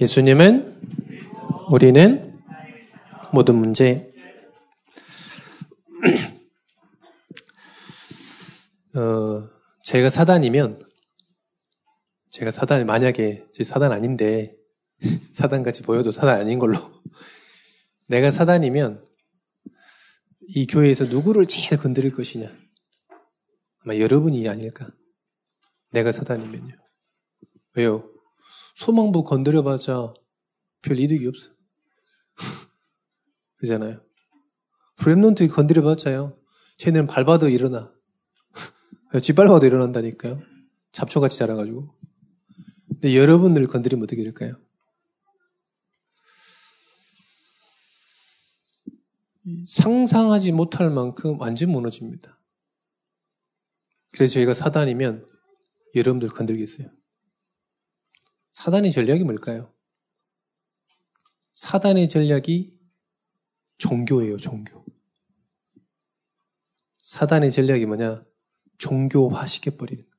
예수님은 우리는 모든 문제. 어, 제가 사단이면 제가 사단이 만약에 제 사단 아닌데 사단같이 보여도 사단 아닌 걸로. 내가 사단이면 이 교회에서 누구를 제일 건드릴 것이냐? 아마 여러분이 아닐까? 내가 사단이면요. 왜요? 소망부 건드려봤자 별 이득이 없어. 그잖아요. 브렘넌트 건드려봤자요. 쟤네는 밟아도 일어나. 짓밟아도 일어난다니까요. 잡초같이 자라가지고. 근데 여러분들 건드리면 어떻게 될까요? 상상하지 못할 만큼 완전 무너집니다. 그래서 저희가 사단이면 여러분들 건들겠어요. 사단의 전략이 뭘까요? 사단의 전략이 종교예요, 종교. 사단의 전략이 뭐냐? 종교화 시켜버리는 거.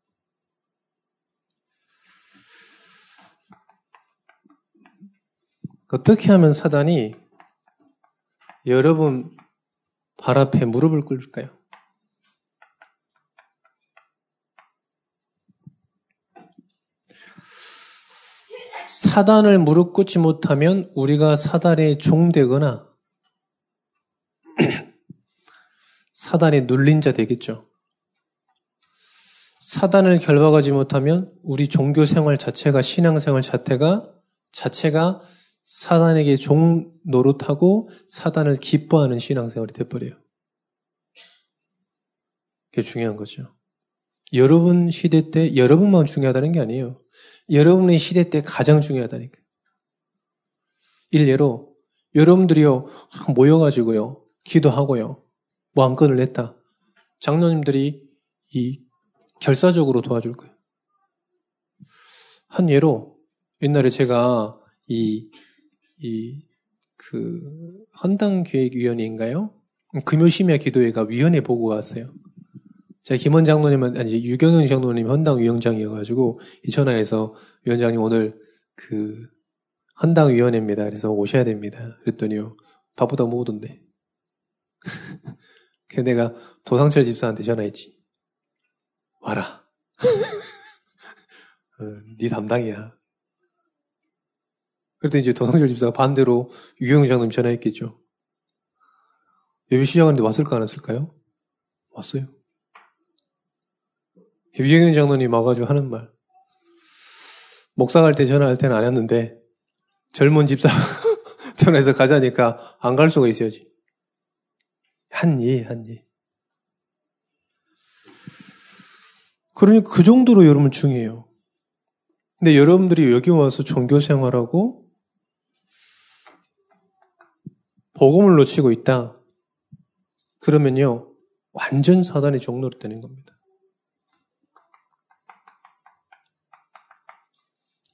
어떻게 하면 사단이 여러분 발 앞에 무릎을 꿇을까요? 사단을 무릎 꿇지 못하면 우리가 사단의 종되거나 사단의 눌린 자 되겠죠. 사단을 결박하지 못하면 우리 종교 생활 자체가 신앙 생활 자체가 자체가 사단에게 종 노릇하고 사단을 기뻐하는 신앙 생활이 돼버려요. 그게 중요한 거죠. 여러분 시대 때 여러분만 중요하다는 게 아니에요. 여러분의 시대 때 가장 중요하다니까. 일례로 여러분들이요 모여가지고요 기도하고요 뭐 안건을 냈다. 장로님들이 이 결사적으로 도와줄 거예요. 한 예로 옛날에 제가 이 이 그 헌당기획위원회인가요? 금요심야 기도회가 위원회 보고 왔어요. 제가 김원 장로님은 아니 유경영 장로님 헌당 위원장이어가지고 이 전화해서 위원장님 오늘 그 헌당 위원회입니다. 그래서 오셔야 됩니다. 그랬더니요 바보다 모으던데. 그래서 내가 도상철 집사한테 전화했지. 와라. 어, 네 담당이야. 그랬더니 이제 도상철 집사가 반대로 유경영 장로님 전화했겠죠. 예배 시작하는데 왔을까 안 왔을까요? 왔어요. 유경현 장로님 와가지고 하는 말. 목사 갈 때 전화할 때는 안 했는데 젊은 집사 전화해서 가자니까 안 갈 수가 있어야지. 한예, 한예. 그러니까 그 정도로 여러분 중요해요. 근데 여러분들이 여기 와서 종교 생활하고 복음을 놓치고 있다. 그러면요, 완전 사단의 종로로 되는 겁니다.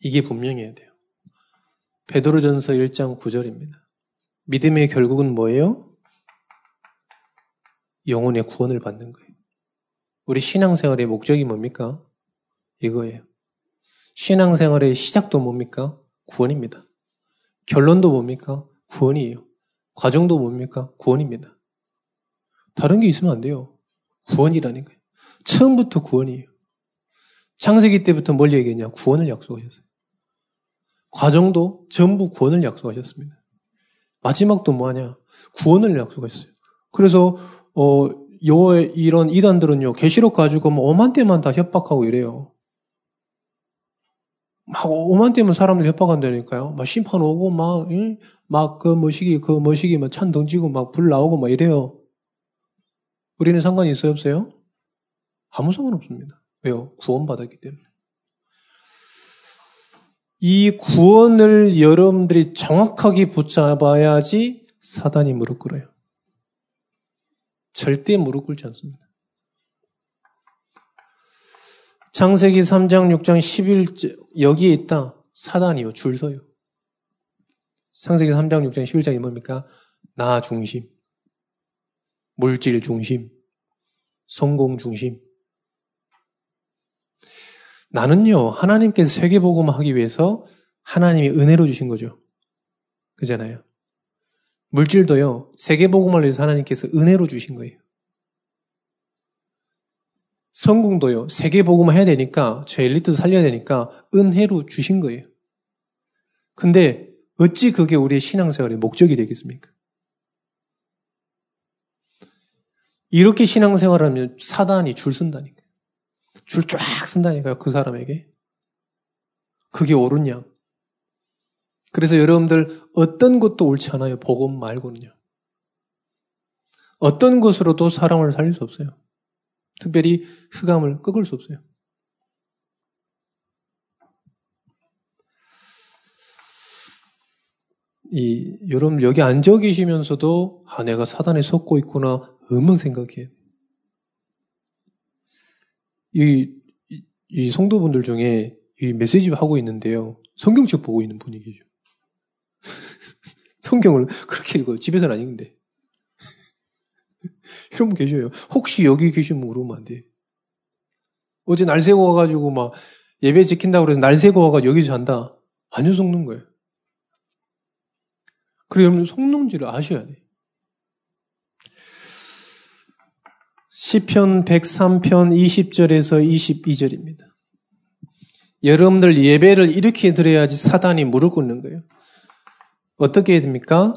이게 분명해야 돼요. 베드로전서 1장 9절입니다. 믿음의 결국은 뭐예요? 영혼의 구원을 받는 거예요. 우리 신앙생활의 목적이 뭡니까? 이거예요. 신앙생활의 시작도 뭡니까? 구원입니다. 결론도 뭡니까? 구원이에요. 과정도 뭡니까? 구원입니다. 다른 게 있으면 안 돼요. 구원이라는 거예요. 처음부터 구원이에요. 창세기 때부터 뭘 얘기했냐? 구원을 약속하셨어요. 과정도 전부 구원을 약속하셨습니다. 마지막도 뭐하냐? 구원을 약속하셨어요. 그래서 어, 요 이런 이단들은요 계시록 가지고 뭐 5만 대만 다 협박하고 이래요. 막 5만 대면 사람들 협박한다니까요. 막 심판 오고 막그 머시기 그 머시기 막 찬 던지고 막 불 나오고 막 이래요. 우리는 상관이 있어요 없어요? 아무 상관 없습니다. 왜요? 구원받았기 때문에. 이 구원을 여러분들이 정확하게 붙잡아야지 사단이 무릎 꿇어요. 절대 무릎 꿇지 않습니다. 창세기 3장, 6장, 11절, 여기에 있다. 사단이요. 줄 서요. 창세기 3장, 6장, 11장이 뭡니까? 나 중심. 물질 중심. 성공 중심. 나는요, 하나님께서 세계복음 하기 위해서 하나님이 은혜로 주신 거죠. 그잖아요. 물질도요, 세계복음을 위해서 하나님께서 은혜로 주신 거예요. 성공도요, 세계복음을 해야 되니까, 저 엘리트도 살려야 되니까, 은혜로 주신 거예요. 근데, 어찌 그게 우리의 신앙생활의 목적이 되겠습니까? 이렇게 신앙생활하면 사단이 줄 쓴다니까요. 줄 쫙 쓴다니까요, 그 사람에게. 그게 옳은 양. 그래서 여러분들 어떤 것도 옳지 않아요. 복음 말고는요. 어떤 것으로도 사람을 살릴 수 없어요. 특별히 흑암을 꺾을 수 없어요. 이 여러분 여기 앉아 계시면서도 아 내가 사단에 속고 있구나 의문 생각해. 이, 이 성도분들 중에 이 메시지 하고 있는데요. 성경책 보고 있는 분이 계죠. 성경을 그렇게 읽어요. 집에서는 안 읽는데. 이런 분 계셔요. 혹시 여기 계시면 물으면 안 돼. 어제 날 새고 와가지고 막 예배 지킨다고 그래서 날 새고 와가지고 여기서 잔다. 완전 속는 거예요. 그래, 여러분 속는지를 아셔야 돼. 시편 103편 20절에서 22절입니다. 여러분들 예배를 이렇게 드려야지 사단이 무릎 꿇는 거예요. 어떻게 해야 됩니까?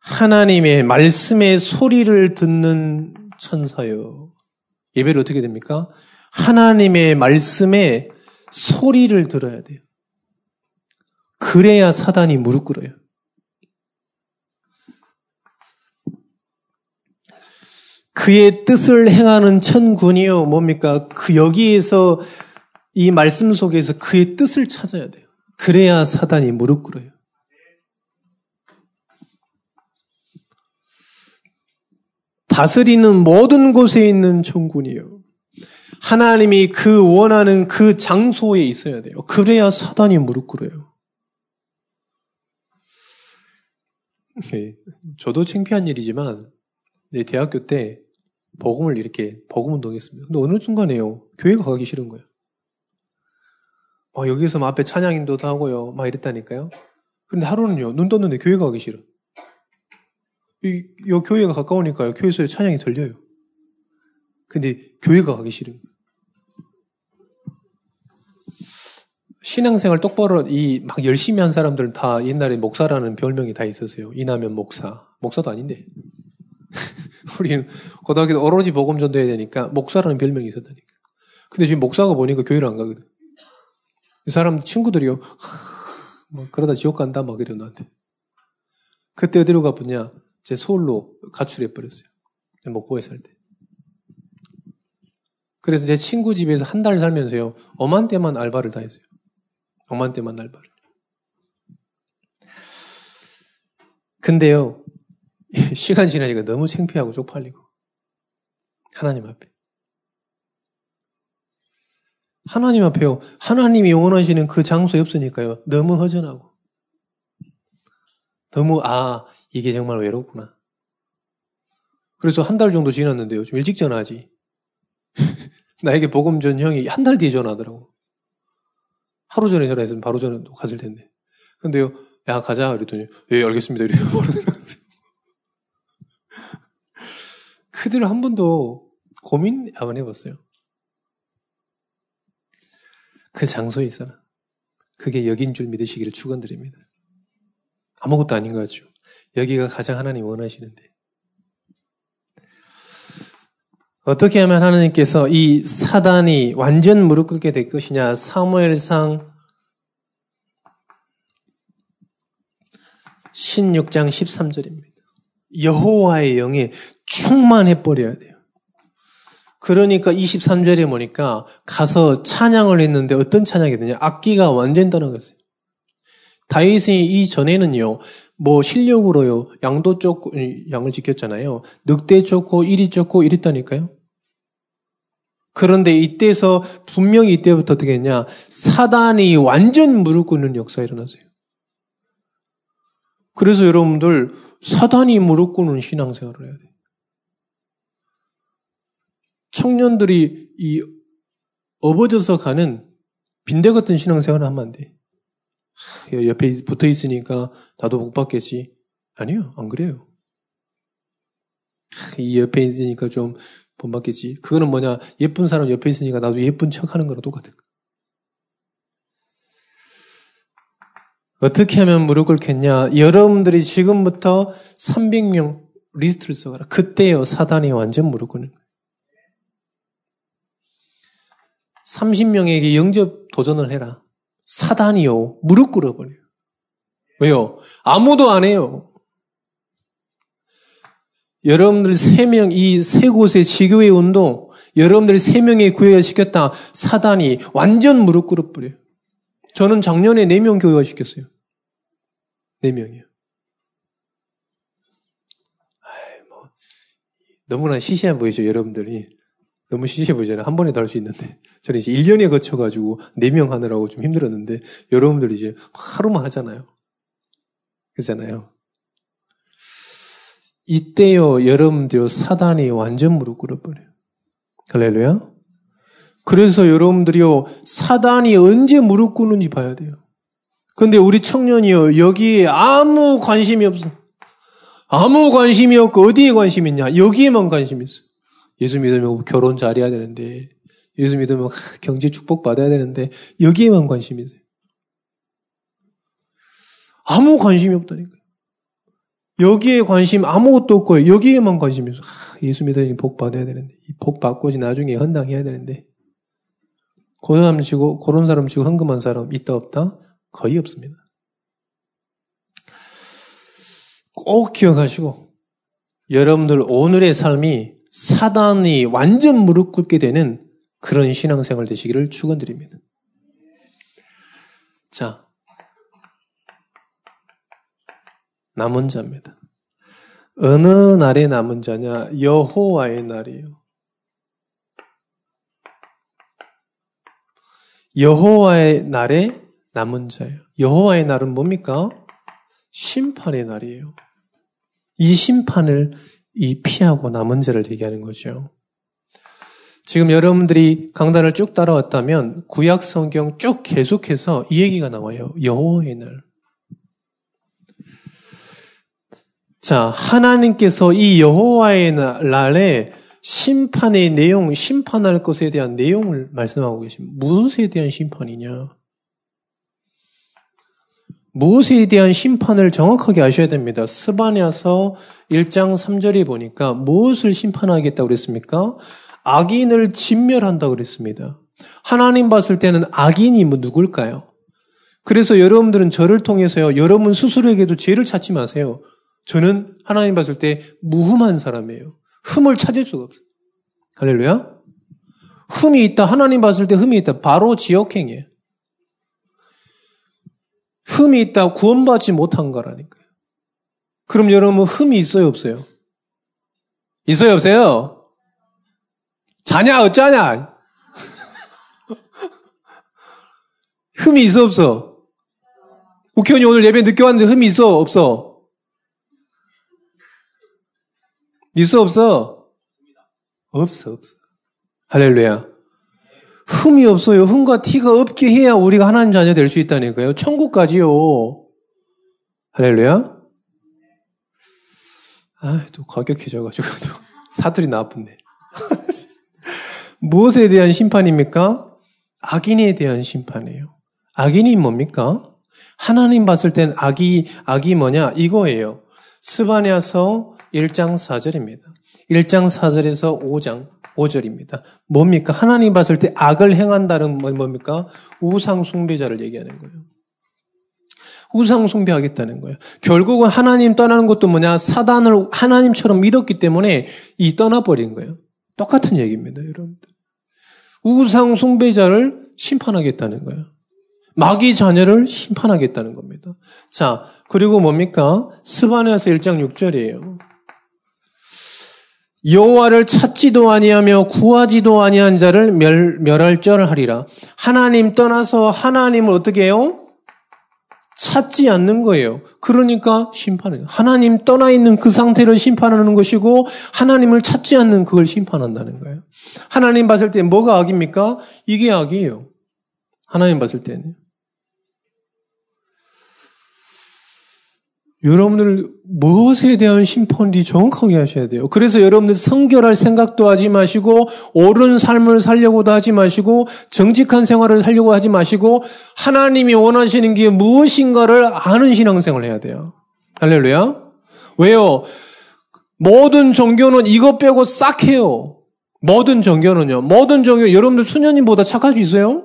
하나님의 말씀의 소리를 듣는 천사요. 예배를 어떻게 됩니까? 하나님의 말씀의 소리를 들어야 돼요. 그래야 사단이 무릎 꿇어요. 그의 뜻을 행하는 천군이요. 뭡니까? 그 여기에서 이 말씀 속에서 그의 뜻을 찾아야 돼요. 그래야 사단이 무릎 꿇어요. 다스리는 모든 곳에 있는 천군이요. 하나님이 그 원하는 그 장소에 있어야 돼요. 그래야 사단이 무릎 꿇어요. 네, 저도 창피한 일이지만 네, 대학교 때 복음을 이렇게 복음 운동했습니다. 근데 어느 순간에요. 교회가 가기 싫은 거예요. 막 여기서 막 앞에 찬양 인도도 하고요. 막 이랬다니까요. 근데 하루는요. 눈 떴는데 교회가 가기 싫어. 이, 이 교회가 가까우니까요. 교회에서 찬양이 들려요. 근데 교회가 가기 싫은 거예요. 신앙생활 똑바로 이 막 열심히 한 사람들은 다 옛날에 목사라는 별명이 다 있었어요. 이나면 목사. 목사도 아닌데. 우리는 고등학교 때 오로지 복음 전도해야 되니까 목사라는 별명이 있었다니까. 근데 지금 목사가 보니까 교회를 안 가거든. 이 사람 친구들이요. 뭐 그러다 지옥 간다 막 이래 나한테. 그때 어디로 가보냐? 제 서울로 가출해 버렸어요. 목포에 살 때. 그래서 제 친구 집에서 한 달 살면서요. 엄한 때만 알바를 다 했어요. 엄한 때만 알바를. 근데요. 시간 지나니까 너무 창피하고 쪽팔리고. 하나님 앞에. 하나님 앞에요. 하나님이 원하시는 그 장소에 없으니까요. 너무 허전하고. 너무, 아, 이게 정말 외롭구나. 그래서 한 달 정도 지났는데요. 좀 일찍 전화하지. 나에게 복음 전 형이 한 달 뒤에 전화하더라고. 하루 전에 전화했으면 바로 전화 갔을 텐데. 근데요, 야, 가자. 그랬더니, 예, 알겠습니다. 이렇게 바로 들어갔어요. 그들 한 번도 고민 안 해봤어요. 그 장소에 있어라. 그게 여긴 줄 믿으시기를 축원드립니다. 아무것도 아닌 것 같죠. 여기가 가장 하나님 원하시는데. 어떻게 하면 하나님께서 이 사단이 완전 무릎 꿇게 될 것이냐? 사무엘상 16장 13절입니다. 여호와의 영에 충만해 버려야 돼요. 그러니까 23절에 보니까 가서 찬양을 했는데 어떤 찬양이 되냐? 악기가 완전 떠나갔어요. 다윗이 이 전에는요, 뭐 실력으로요, 양도 쫓고, 양을 지켰잖아요. 늑대 쫓고, 이리 쫓고 이랬다니까요. 그런데 이때서 분명히 이때부터 어떻게 했냐? 사단이 완전 무릎 꿇는 역사가 일어났어요. 그래서 여러분들 사단이 무릎 꿇는 신앙생활을 해야 돼요. 청년들이 이 업어져서 가는 빈대 같은 신앙생활을 하면 안 돼. 옆에 붙어 있으니까 나도 복 받겠지. 아니요, 안 그래요. 이 옆에 있으니까 좀 본 받겠지. 그거는 뭐냐, 예쁜 사람 옆에 있으니까 나도 예쁜 척 하는 거랑 똑같은 거. 어떻게 하면 무릎 꿇겠냐? 여러분들이 지금부터 300명 리스트를 써가라. 그때요, 사단이 완전 무릎 꿇는 거예요. 30명에게 영접 도전을 해라. 사단이요, 무릎 꿇어버려요. 왜요? 아무도 안 해요. 여러분들 세 명, 이 세 곳의 지교의 운동, 여러분들 세 명의 교회가 시켰다. 사단이 완전 무릎 꿇어버려요. 저는 작년에 네 명 교회가 시켰어요. 네 명이요. 아이, 뭐, 너무나 시시해 보이죠, 여러분들이. 너무 시시해 보이잖아요. 한 번에 다 할 수 있는데. 저는 이제 1년에 거쳐가지고 4명 하느라고 좀 힘들었는데, 여러분들 이제 하루만 하잖아요. 그잖아요. 이때요, 여러분들 사단이 완전 무릎 꿇어버려요. 할렐루야. 그래서 여러분들이요, 사단이 언제 무릎 꿇는지 봐야 돼요. 근데 우리 청년이요, 여기에 아무 관심이 없어. 아무 관심이 없고, 어디에 관심 있냐? 여기에만 관심이 있어. 예수 믿으면 결혼 잘해야 되는데, 예수 믿으면 경제 축복 받아야 되는데, 여기에만 관심이 있어요. 아무 관심이 없다니까요. 여기에 관심 아무것도 없고 여기에만 관심이 있어. 아, 예수 믿으니 복 받아야 되는데 복 받고지 나중에 헌당해야 되는데 사람 치고 그런 사람 치고 헌금한 사람 있다 없다 거의 없습니다. 꼭 기억하시고 여러분들 오늘의 삶이 사단이 완전 무릎 꿇게 되는 그런 신앙생활 되시기를 축원드립니다. 자, 남은 자입니다. 어느 날의 남은 자냐? 여호와의 날이에요. 여호와의 날에 남은 자예요. 여호와의 날은 뭡니까? 심판의 날이에요. 이 심판을 이 피하고 남은 자를 얘기하는 거죠. 지금 여러분들이 강단을 쭉 따라왔다면 구약 성경 쭉 계속해서 이 얘기가 나와요. 여호와의 날. 자, 하나님께서 이 여호와의 날에 심판의 내용, 심판할 것에 대한 내용을 말씀하고 계십니다. 무엇에 대한 심판이냐? 무엇에 대한 심판을 정확하게 아셔야 됩니다. 스바냐서 1장 3절에 보니까 무엇을 심판하겠다고 그랬습니까? 악인을 진멸한다고 그랬습니다. 하나님 봤을 때는 악인이 뭐 누굴까요? 그래서 여러분들은 저를 통해서요, 여러분 스스로에게도 죄를 찾지 마세요. 저는 하나님 봤을 때 무흠한 사람이에요. 흠을 찾을 수가 없어요. 할렐루야? 흠이 있다. 하나님 봤을 때 흠이 있다. 바로 지역행이에요. 흠이 있다. 구원받지 못한 거라니까요. 그럼 여러분 흠이 있어요? 없어요? 있어요? 없어요? 자냐? 어쩌냐? 흠이 있어? 없어? 국회의원이 오늘 예배 늦게 왔는데 흠이 있어? 없어? 있어 없어? 없어 없어. 할렐루야. 흠이 없어요. 흠과 티가 없게 해야 우리가 하나님 자녀 될 수 있다니까요. 천국 까지요. 할렐루야. 아, 또 과격해져가지고 또 사투리 나쁜데. 무엇에 대한 심판입니까? 악인에 대한 심판이에요. 악인이 뭡니까? 하나님 봤을 땐 악이 악이 뭐냐? 이거예요. 스바냐서 1장 4절입니다. 1장 4절에서 5장 5절입니다. 뭡니까? 하나님 봤을 때 악을 행한다는 뭡니까? 우상 숭배자를 얘기하는 거예요. 우상 숭배하겠다는 거예요. 결국은 하나님 떠나는 것도 뭐냐? 사단을 하나님처럼 믿었기 때문에 이 떠나버린 거예요. 똑같은 얘기입니다, 여러분들. 우상 숭배자를 심판하겠다는 거예요. 마귀 자녀를 심판하겠다는 겁니다. 자, 그리고 뭡니까? 스바냐서 1장 6절이에요. 여호와를 찾지도 아니하며 구하지도 아니한 자를 멸, 멸할 절 하리라. 하나님 떠나서 하나님을 어떻게 해요? 찾지 않는 거예요. 그러니까 심판해요. 하나님 떠나 있는 그 상태를 심판하는 것이고 하나님을 찾지 않는 그걸 심판한다는 거예요. 하나님 봤을 때 뭐가 악입니까? 이게 악이에요. 하나님 봤을 때는. 여러분들 무엇에 대한 심판인지 정확하게 하셔야 돼요. 그래서 여러분들 성결할 생각도 하지 마시고 옳은 삶을 살려고도 하지 마시고 정직한 생활을 살려고 하지 마시고 하나님이 원하시는 게 무엇인가를 아는 신앙생활을 해야 돼요. 할렐루야. 왜요? 모든 종교는 이것 빼고 싹 해요. 모든 종교는요. 모든 종교 여러분들 수녀님보다 착할 수 있어요?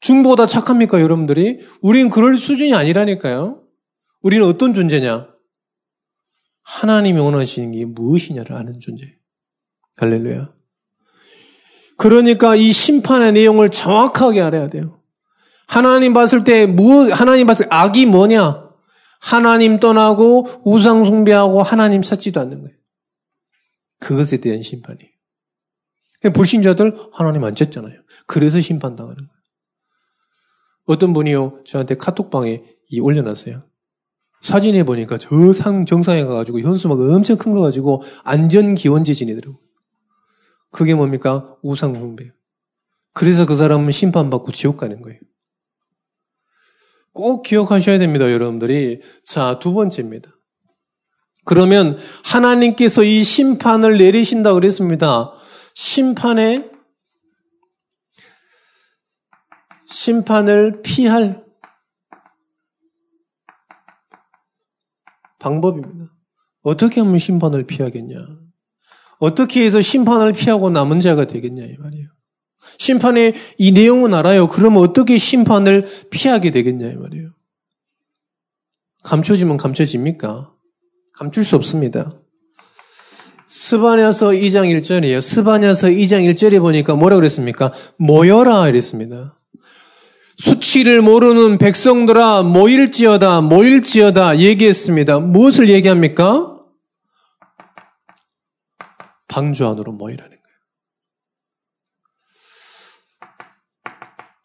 중보다 착합니까, 여러분들이? 우린 그럴 수준이 아니라니까요. 우리는 어떤 존재냐? 하나님이 원하시는 게 무엇이냐를 아는 존재. 할렐루야. 그러니까 이 심판의 내용을 정확하게 알아야 돼요. 하나님 봤을 때, 무, 하나님 봤을 때 악이 뭐냐? 하나님 떠나고 우상 숭배하고 하나님 찾지도 않는 거예요. 그것에 대한 심판이에요. 불신자들 하나님 안 찾잖아요. 그래서 심판당하는 거예요. 어떤 분이요, 저한테 카톡방에 이 올려놨어요. 사진에 보니까 저 상 정상에 가가지고 현수막 엄청 큰 거 가지고 안전 기원제 지내더라고. 그게 뭡니까? 우상 숭배. 그래서 그 사람은 심판받고 지옥 가는 거예요. 꼭 기억하셔야 됩니다, 여러분들이. 자, 두 번째입니다. 그러면 하나님께서 이 심판을 내리신다 그랬습니다. 심판에 심판을 피할 방법입니다. 어떻게 하면 심판을 피하겠냐? 어떻게 해서 심판을 피하고 남은 자가 되겠냐 이 말이에요. 심판의 이 내용은 알아요. 그러면 어떻게 심판을 피하게 되겠냐 이 말이에요. 감춰지면 감춰집니까? 감출 수 없습니다. 스바냐서 2장 1절이에요. 스바냐서 2장 1절에 보니까 뭐라 그랬습니까? 모여라 이랬습니다. 수치를 모르는 백성들아 모일지어다 모일지어다 얘기했습니다. 무엇을 얘기합니까? 방주 안으로 모이라는 거예요.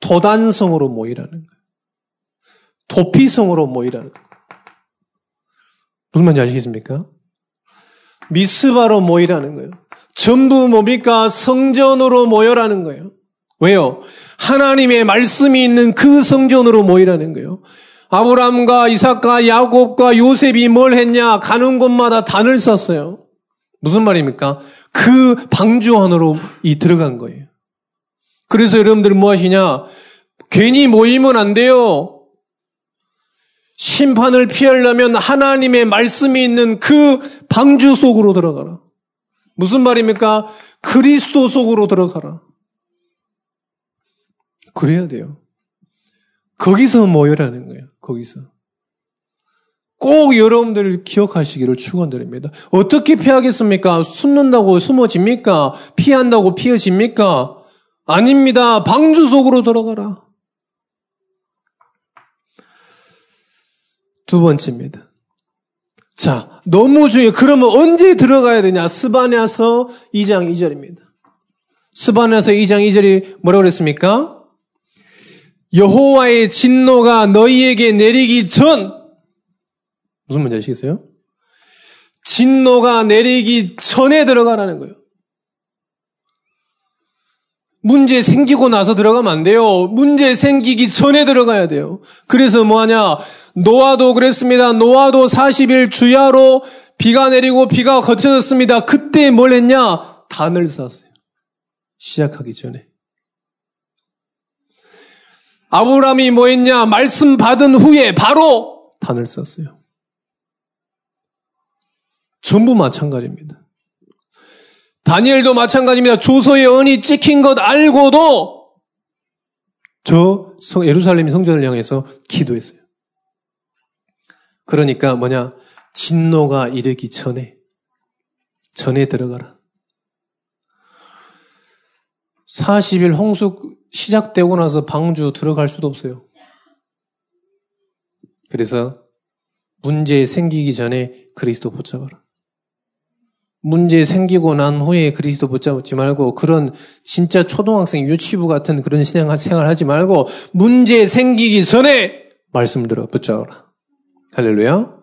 도단성으로 모이라는 거예요. 도피성으로 모이라는 거예요. 무슨 말인지 아시겠습니까? 미스바로 모이라는 거예요. 전부 뭡니까? 성전으로 모여라는 거예요. 왜요? 하나님의 말씀이 있는 그 성전으로 모이라는 거예요. 아브람과 이삭과 야곱과 요셉이 뭘 했냐? 가는 곳마다 단을 썼어요. 무슨 말입니까? 그 방주 안으로 이 들어간 거예요. 그래서 여러분들 뭐 하시냐? 괜히 모이면 안 돼요. 심판을 피하려면 하나님의 말씀이 있는 그 방주 속으로 들어가라. 무슨 말입니까? 그리스도 속으로 들어가라. 그래야 돼요. 거기서 모여라는 거예요. 거기서. 꼭 여러분들 기억하시기를 축원드립니다. 어떻게 피하겠습니까? 숨는다고 숨어집니까? 피한다고 피어집니까? 아닙니다. 방주 속으로 들어가라. 두 번째입니다. 자, 너무 중요해요. 그러면 언제 들어가야 되냐? 스바냐서 2장 2절입니다. 스바냐서 2장 2절이 뭐라고 그랬습니까? 여호와의 진노가 너희에게 내리기 전 무슨 문제 아시겠어요? 진노가 내리기 전에 들어가라는 거예요. 문제 생기고 나서 들어가면 안 돼요. 문제 생기기 전에 들어가야 돼요. 그래서 뭐하냐? 노아도 그랬습니다. 노아도 40일 주야로 비가 내리고 비가 거쳐졌습니다. 그때 뭘 했냐? 단을 쌌어요. 시작하기 전에. 아브라함이 뭐 했냐? 말씀 받은 후에 바로 단을 썼어요. 전부 마찬가지입니다. 다니엘도 마찬가지입니다. 조소의 언이 찍힌 것 알고도 저 예루살렘 성전을 향해서 기도했어요. 그러니까 뭐냐? 진노가 이르기 전에 전에 들어가라. 40일 홍수 시작되고 나서 방주 들어갈 수도 없어요. 그래서 문제 생기기 전에 그리스도 붙잡아라. 문제 생기고 난 후에 그리스도 붙잡지 말고 그런 진짜 초등학생 유치부 같은 그런 신앙 생활 하지 말고 문제 생기기 전에 말씀 들어 붙잡아라. 할렐루야.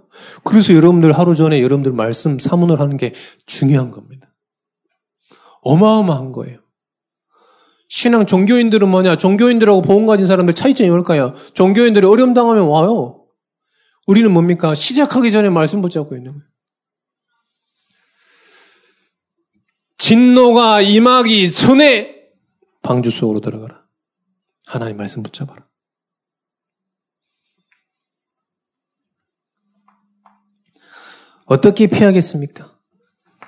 그래서 여러분들 하루 전에 여러분들 말씀 사문을 하는 게 중요한 겁니다. 어마어마한 거예요. 신앙 종교인들은 뭐냐? 종교인들하고 보험 가진 사람들 차이점이 뭘까요? 종교인들이 어려움 당하면 와요. 우리는 뭡니까? 시작하기 전에 말씀 붙잡고 있는 거예요. 진노가 임하기 전에 방주 속으로 들어가라. 하나님 말씀 붙잡아라. 어떻게 피하겠습니까?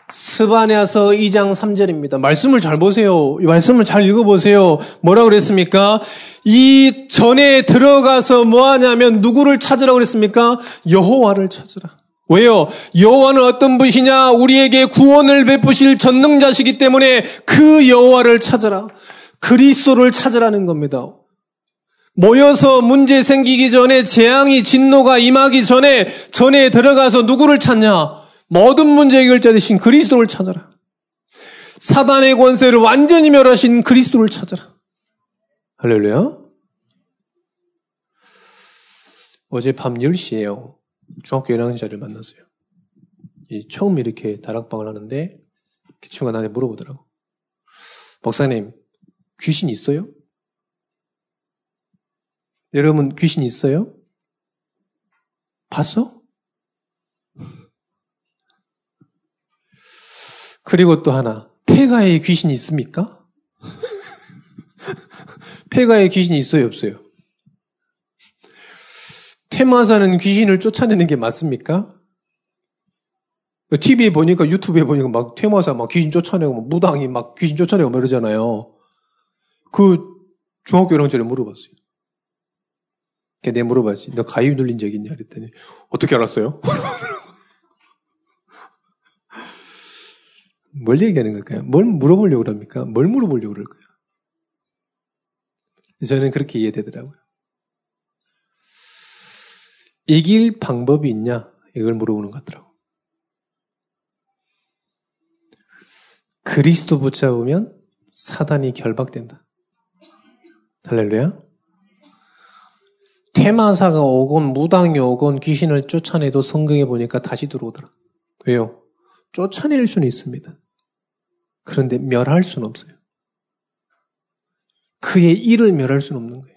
스바냐서 2장 3절입니다. 말씀을 잘 보세요. 이 말씀을 잘 읽어보세요. 뭐라 그랬습니까? 이 전에 들어가서 뭐 하냐면 누구를 찾으라 그랬습니까? 여호와를 찾으라. 왜요? 여호와는 어떤 분이냐? 우리에게 구원을 베푸실 전능자시기 때문에 그 여호와를 찾으라. 그리스도를 찾으라는 겁니다. 모여서 문제 생기기 전에 재앙이 진노가 임하기 전에 전에 들어가서 누구를 찾냐? 모든 문제 해결자 되신 그리스도를 찾아라. 사단의 권세를 완전히 멸하신 그리스도를 찾아라. 할렐루야. 어제 밤 10시에요. 중학교 1학년자를 만났어요. 처음 이렇게 다락방을 하는데 그 친구가 나한테 물어보더라고. 목사님, 귀신 있어요? 여러분 귀신 있어요? 봤어? 그리고 또 하나, 폐가에 귀신이 있습니까? 폐가에 귀신이 있어요, 없어요? 테마사는 귀신을 쫓아내는 게 맞습니까? TV에 보니까, 유튜브에 보니까 막 테마사 막 귀신 쫓아내고, 막 무당이 막 귀신 쫓아내고 막 이러잖아요. 그 중학교 1학년에 물어봤어요. 내 물어봤지. 너 가위 눌린 적 있냐? 그랬더니, 어떻게 알았어요? 뭘 얘기하는 걸까요? 뭘 물어보려고 그럽니까? 뭘 물어보려고 그럴까요? 저는 그렇게 이해되더라고요. 이길 방법이 있냐? 이걸 물어보는 것 같더라고요. 그리스도 붙잡으면 사단이 결박된다. 할렐루야. 테마사가 오건 무당이 오건 귀신을 쫓아내도 성경에 보니까 다시 들어오더라. 왜요? 쫓아낼 수는 있습니다. 그런데 멸할 수는 없어요. 그의 일을 멸할 수는 없는 거예요.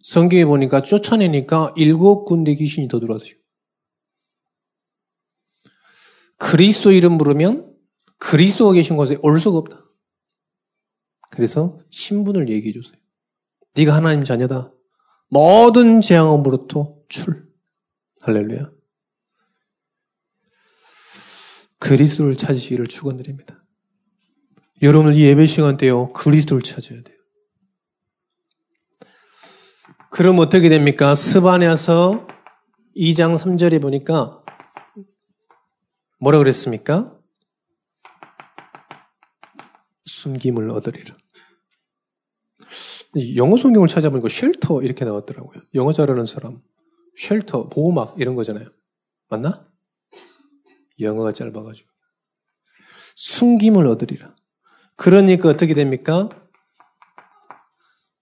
성경에 보니까 쫓아내니까 일곱 군데 귀신이 더 들어왔어요. 그리스도 이름 부르면 그리스도가 계신 곳에 올 수가 없다. 그래서 신분을 얘기해 주세요. 네가 하나님 자녀다. 모든 재앙으로부터 출. 할렐루야. 그리스도를 찾으시기를 축원드립니다. 여러분을 이 예배 시간 때요, 그리스도를 찾아야 돼요. 그럼 어떻게 됩니까? 스바냐서 2장 3절에 보니까 뭐라 그랬습니까? 숨김을 얻으리라. 영어 성경을 찾아보니까 쉘터 이렇게 나왔더라고요. 영어 잘하는 사람. 쉘터, 보호막 이런 거잖아요. 맞나? 영어가 짧아가지고. 숨김을 얻으리라. 그러니까 어떻게 됩니까?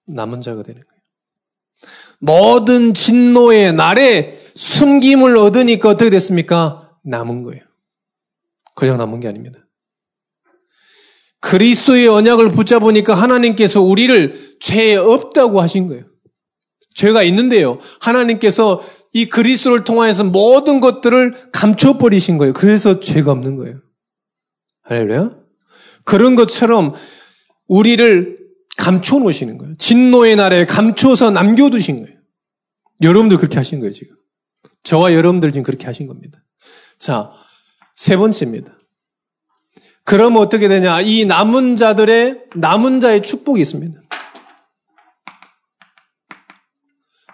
남은 자가 되는 거예요. 모든 진노의 날에 숨김을 얻으니까 어떻게 됐습니까? 남은 거예요. 그냥 남은 게 아닙니다. 그리스도의 언약을 붙잡으니까 하나님께서 우리를 죄 없다고 하신 거예요. 죄가 있는데요. 하나님께서 이 그리스도를 통하여서 모든 것들을 감춰버리신 거예요. 그래서 죄가 없는 거예요. 할렐루야. 그런 것처럼 우리를 감춰 놓으시는 거예요. 진노의 날에 감춰서 남겨두신 거예요. 여러분들 그렇게 하신 거예요, 지금. 저와 여러분들 지금 그렇게 하신 겁니다. 자, 세 번째입니다. 그럼 어떻게 되냐? 이 남은 자들의, 남은 자의 축복이 있습니다.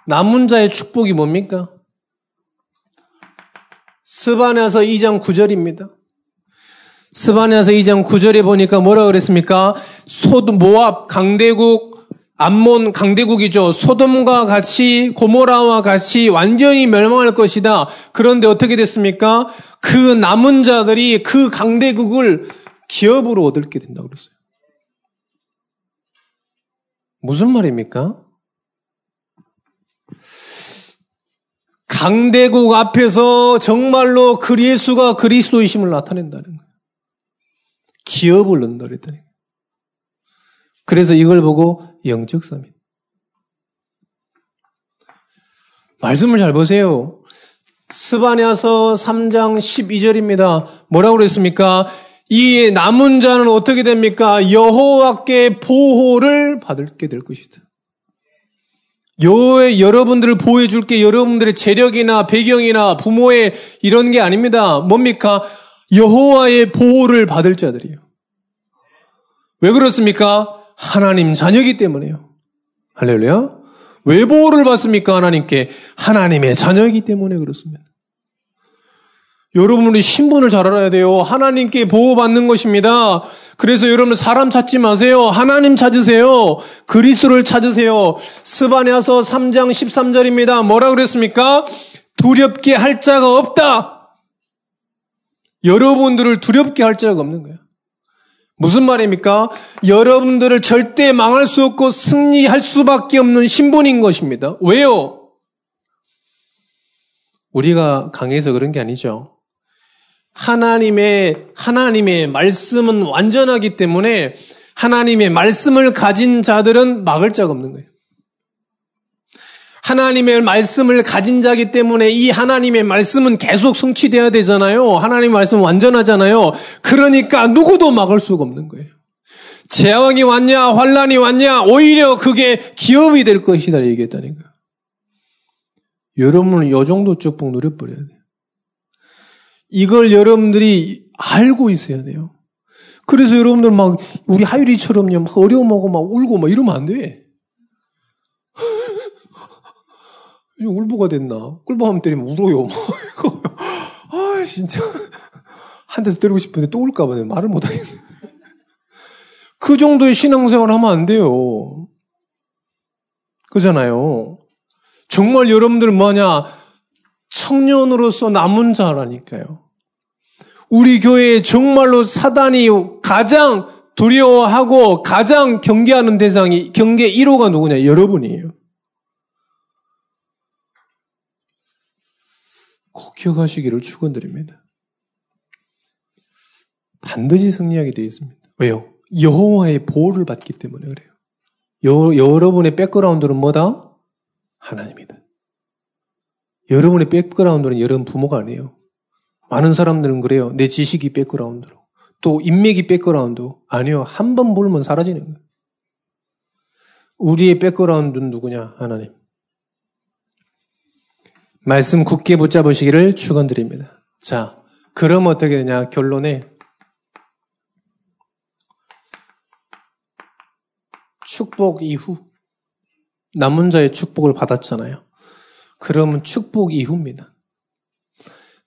남은 자의 축복이 뭡니까? 스바냐서 2장 9절입니다. 스바냐서 2장 9절에 보니까 뭐라 그랬습니까? 소돔 모압 강대국 암몬 강대국이죠. 소돔과 같이 고모라와 같이 완전히 멸망할 것이다. 그런데 어떻게 됐습니까? 그 남은 자들이 그 강대국을 기업으로 얻게 된다고 그랬어요. 무슨 말입니까? 강대국 앞에서 정말로 그리스가 그리스도이심을 나타낸다는 거예요. 기업을 넣는다 그랬더니. 그래서 이걸 보고 영적 서밋. 말씀을 잘 보세요. 스바냐서 3장 12절입니다. 뭐라고 그랬습니까? 이 남은 자는 어떻게 됩니까? 여호와께 보호를 받게 될 것이다. 여, 여러분들을 보호해 줄게 여러분들의 재력이나 배경이나 부모의 이런 게 아닙니다. 뭡니까? 여호와의 보호를 받을 자들이에요. 왜 그렇습니까? 하나님 자녀이기 때문에요. 할렐루야. 왜 보호를 받습니까? 하나님께 하나님의 자녀이기 때문에 그렇습니다. 여러분이 신분을 잘 알아야 돼요. 하나님께 보호받는 것입니다. 그래서 여러분 사람 찾지 마세요. 하나님 찾으세요. 그리스도를 찾으세요. 스바냐서 3장 13절입니다. 뭐라 그랬습니까? 두렵게 할 자가 없다. 여러분들을 두렵게 할 자가 없는 거예요. 무슨 말입니까? 여러분들을 절대 망할 수 없고 승리할 수밖에 없는 신분인 것입니다. 왜요? 우리가 강해서 그런 게 아니죠. 하나님의, 하나님의 말씀은 완전하기 때문에 하나님의 말씀을 가진 자들은 막을 자가 없는 거예요. 하나님의 말씀을 가진 자기 때문에 이 하나님의 말씀은 계속 성취돼야 되잖아요. 하나님의 말씀은 완전하잖아요. 그러니까 누구도 막을 수가 없는 거예요. 재앙이 왔냐, 환란이 왔냐, 오히려 그게 기업이 될 것이다 얘기했다는 거예요. 여러분은 요 정도 축복 누려버려야 돼요. 이걸 여러분들이 알고 있어야 돼요. 그래서 여러분들 막 우리 하율이처럼요, 막 어려움하고 막 울고 막 이러면 안 돼. 울보가 됐나? 꿀밤 때리면 울어요. 아, 진짜. 한 대서 때리고 싶은데 또 울까봐 말을 못하겠네. 그 정도의 신앙생활 하면 안 돼요. 그잖아요. 정말 여러분들 뭐냐? 청년으로서 남은 자라니까요. 우리 교회에 정말로 사단이 가장 두려워하고 가장 경계하는 대상이 경계 1호가 누구냐? 여러분이에요. 꼭 기억하시기를 축원드립니다. 반드시 승리하게 되어 있습니다. 왜요? 여호와의 보호를 받기 때문에 그래요. 여, 여러분의 백그라운드는 뭐다? 하나님이다. 여러분의 백그라운드는 여러분 부모가 아니에요. 많은 사람들은 그래요. 내 지식이 백그라운드로. 또 인맥이 백그라운드. 아니요. 한번 불면 사라지는 거예요. 우리의 백그라운드는 누구냐? 하나님. 말씀 굳게 붙잡으시기를 축원드립니다. 자, 그럼 어떻게 되냐? 결론에 축복 이후 남은 자의 축복을 받았잖아요. 그러면 축복 이후입니다.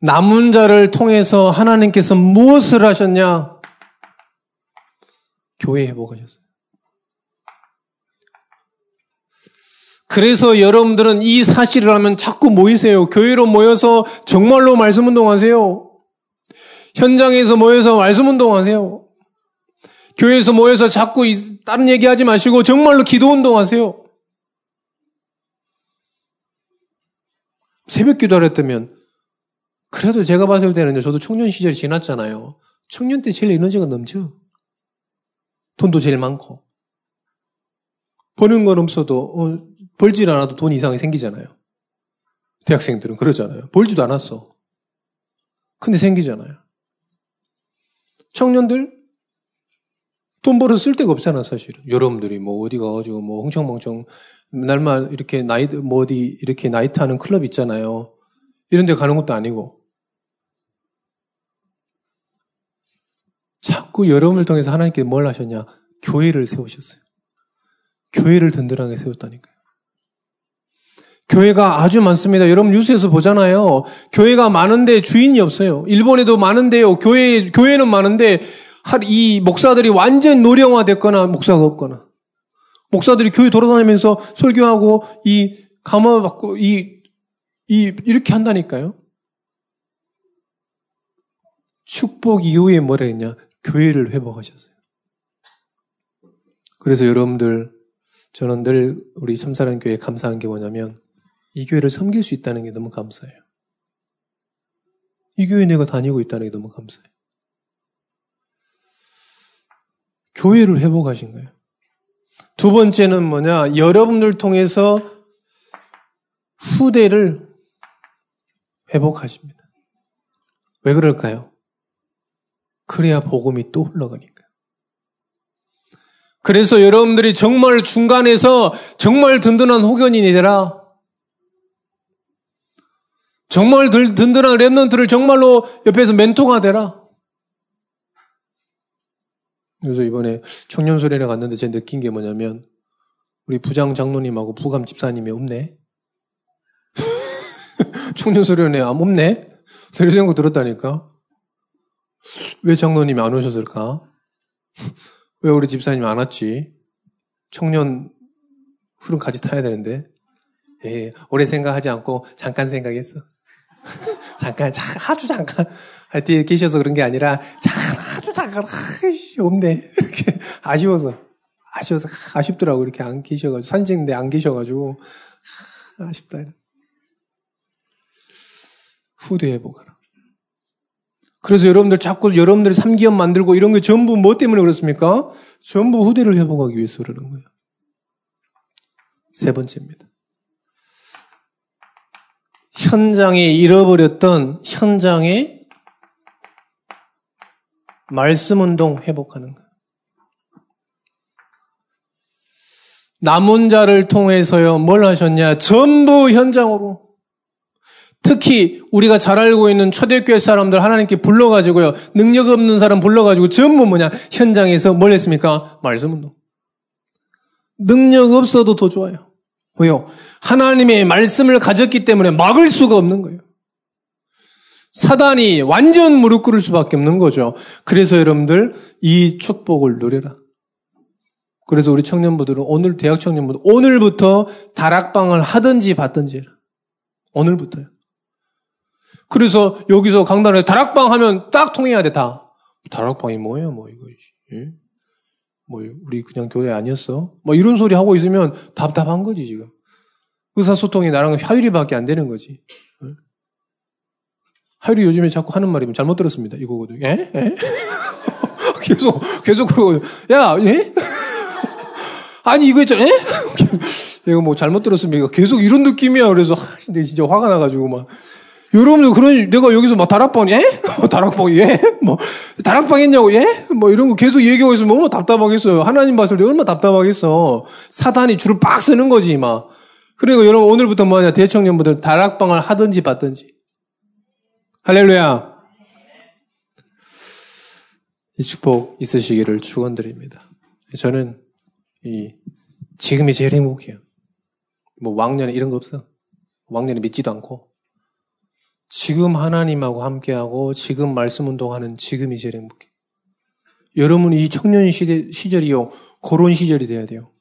남은 자를 통해서 하나님께서 무엇을 하셨냐? 교회 회복하셨어요. 그래서 여러분들은 이 사실을 하면 자꾸 모이세요. 교회로 모여서 정말로 말씀 운동하세요. 현장에서 모여서 말씀 운동하세요. 교회에서 모여서 자꾸 다른 얘기하지 마시고 정말로 기도 운동하세요. 새벽 기도를 했다면 그래도 제가 봤을 때는 저도 청년 시절이 지났잖아요. 청년 때 제일 에너지가 넘쳐. 돈도 제일 많고. 버는 건 없어도, 어, 벌질 않아도 돈 이상이 생기잖아요. 대학생들은 그러잖아요. 벌지도 않았어. 근데 생기잖아요. 청년들, 돈 벌어 쓸 데가 없잖아, 사실은. 여러분들이 뭐 어디 가가지고 뭐 흥청망청, 날만 이렇게 나이, 뭐 어디 이렇게 나이트 하는 클럽 있잖아요. 이런 데 가는 것도 아니고. 자꾸 여러분을 통해서 하나님께 뭘 하셨냐? 교회를 세우셨어요. 교회를 든든하게 세웠다니까요. 교회가 아주 많습니다. 여러분 뉴스에서 보잖아요. 교회가 많은데 주인이 없어요. 일본에도 많은데요. 교회 교회는 많은데 이 목사들이 완전 노령화됐거나 목사가 없거나 목사들이 교회 돌아다니면서 설교하고 이 감화 받고 이 이, 이렇게 한다니까요. 축복 이후에 뭐라 했냐? 교회를 회복하셨어요. 그래서 여러분들, 저는 늘 우리 참사랑 교회 감사한 게 뭐냐면, 이 교회를 섬길 수 있다는 게 너무 감사해요. 이 교회 내가 다니고 있다는 게 너무 감사해요. 교회를 회복하신 거예요. 두 번째는 뭐냐? 여러분들 통해서 후대를 회복하십니다. 왜 그럴까요? 그래야 복음이 또 흘러가니까. 그래서 여러분들이 정말 중간에서 정말 든든한 후견인이 되라. 정말 든든한 랩런트를 정말로 옆에서 멘토가 되라. 그래서 이번에 청년소련에 갔는데 제가 느낀 게 뭐냐면 우리 부장 장로님하고 부감 집사님이 없네. 청년소련에 안 없네. 이런 생각 들었다니까. 왜 장로님이 안 오셨을까? 왜 우리 집사님 안 왔지? 청년 흐름 같이 타야 되는데. 예, 오래 생각하지 않고 잠깐 생각했어. 잠깐, 아주 잠깐. 뒤에 계셔서 그런 게 아니라, 잠깐, 아주 잠깐, 아이씨, 없네. 이렇게 아쉬워서. 아쉬워서, 아쉽더라고. 이렇게 안 계셔가지고. 산책인데 안 계셔가지고. 아쉽다. 후대 회복하라. 그래서 여러분들 자꾸 여러분들이 삼기업 만들고 이런 게 전부 뭐 때문에 그렇습니까? 전부 후대를 회복하기 위해서 그러는 거예요. 세 번째입니다. 현장에 잃어버렸던 현장의 말씀 운동 회복하는 거예요. 남은 자를 통해서요, 뭘 하셨냐? 전부 현장으로. 특히 우리가 잘 알고 있는 초대교회 사람들 하나님께 불러가지고요, 능력 없는 사람 불러가지고 전부 뭐냐? 현장에서 뭘 했습니까? 말씀 운동. 능력 없어도 더 좋아요. 왜요? 하나님의 말씀을 가졌기 때문에 막을 수가 없는 거예요. 사단이 완전 무릎 꿇을 수밖에 없는 거죠. 그래서 여러분들 이 축복을 누려라. 그래서 우리 청년부들은 오늘 대학 청년부들 오늘부터 다락방을 하든지 받든지 해라. 오늘부터요. 그래서 여기서 강단에 다락방 하면 딱 통해야 돼 다. 다락방이 뭐예요, 뭐 이거. 예? 뭐 우리 그냥 교회 아니었어? 뭐 이런 소리 하고 있으면 답답한 거지 지금. 의사소통이 나랑 하율이밖에 안 되는 거지. 예? 하율이 요즘에 자꾸 하는 말이 잘못 들었습니다. 이거거든. 예? 예? 계속 계속 그러고 야, 예? 아니 이거 있잖아. 예? 이거 뭐 잘못 들었습니다. 계속 이런 느낌이야. 그래서 근데 진짜 화가 나가지고 막 여러분들 그런 내가 여기서 막 다락방 예? 다락방 예? 뭐 다락방 했냐고 예? 뭐 이런 거 계속 얘기하고 있으면 얼마나 답답하겠어요. 하나님 봤을 때 얼마나 답답하겠어. 사단이 줄을 빡 쓰는 거지 막. 그리고 여러분 오늘부터 뭐냐 대청년분들 다락방을 하든지 받든지. 할렐루야. 이 축복 있으시기를 축원드립니다. 저는 이 지금이 제일 행복해요. 뭐 왕년에 이런 거 없어. 왕년에 믿지도 않고 지금 하나님하고 함께하고 지금 말씀 운동하는 지금이 제일 행복해. 여러분 이 청년 시대 시절이요 그런 시절이 돼야 돼요.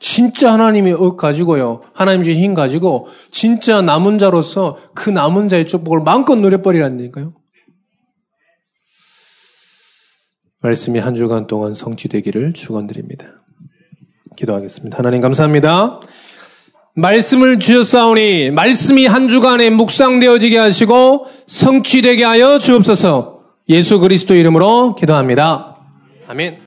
진짜 하나님의 억 가지고요 하나님 주신 힘 가지고 진짜 남은 자로서 그 남은 자의 축복을 마음껏 누려버리라니까요. 말씀이 한 주간 동안 성취되기를 축원드립니다. 기도하겠습니다. 하나님 감사합니다. 말씀을 주셨사오니 말씀이 한 주간에 묵상되어지게 하시고 성취되게 하여 주옵소서. 예수 그리스도 이름으로 기도합니다. 아멘.